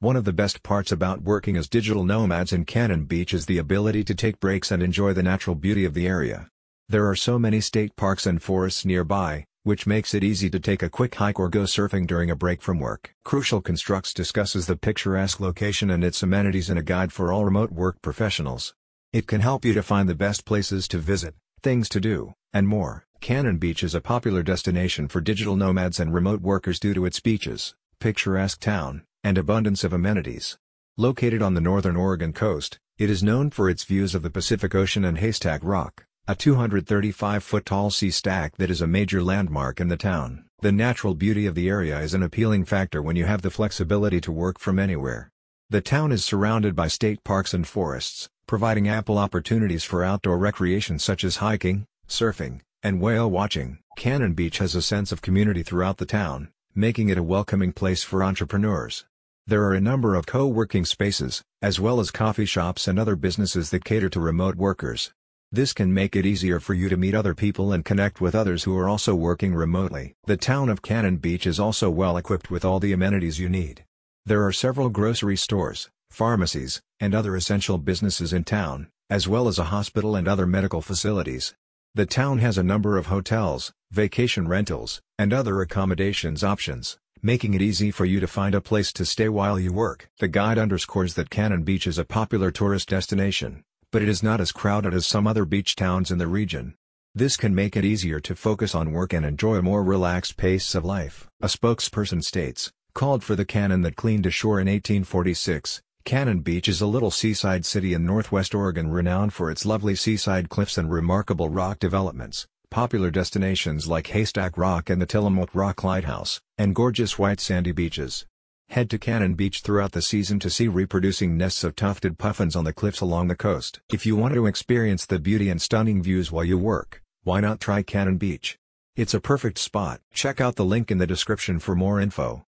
One of the best parts about working as digital nomads in Cannon Beach is the ability to take breaks and enjoy the natural beauty of the area. There are so many state parks and forests nearby, which makes it easy to take a quick hike or go surfing during a break from work. Crucial Constructs discusses the picturesque location and its amenities in a guide for all remote work professionals. It can help you to find the best places to visit, things to do, and more. Cannon Beach is a popular destination for digital nomads and remote workers due to its beaches, picturesque town, and abundance of amenities. Located on the northern Oregon coast, it is known for its views of the Pacific Ocean and Haystack Rock a 235-foot-tall sea stack that is a major landmark in the town. The natural beauty of the area is an appealing factor when you have the flexibility to work from anywhere. The town is surrounded by state parks and forests, providing ample opportunities for outdoor recreation such as hiking, surfing, and whale watching. Cannon Beach has a sense of community throughout the town, making it a welcoming place for entrepreneurs. There are a number of co-working spaces, as well as coffee shops and other businesses that cater to remote workers. This can make it easier for you to meet other people and connect with others who are also working remotely. The town of Cannon Beach is also well equipped with all the amenities you need. There are several grocery stores, pharmacies, and other essential businesses in town, as well as a hospital and other medical facilities. The town has a number of hotels, vacation rentals, and other accommodations options, making it easy for you to find a place to stay while you work. The guide underscores that Cannon Beach is a popular tourist destination, but it is not as crowded as some other beach towns in the region. This can make it easier to focus on work and enjoy a more relaxed pace of life. A spokesperson states, called for the cannon that cleaned ashore in 1846, Cannon Beach is a little seaside city in northwest Oregon renowned for its lovely seaside cliffs and remarkable rock developments, popular destinations like Haystack Rock and the Tillamook Rock Lighthouse, and gorgeous white sandy beaches. Head to Cannon Beach throughout the season to see reproducing nests of tufted puffins on the cliffs along the coast. If you want to experience the beauty and stunning views while you work, why not try Cannon Beach? It's a perfect spot. Check out the link in the description for more info.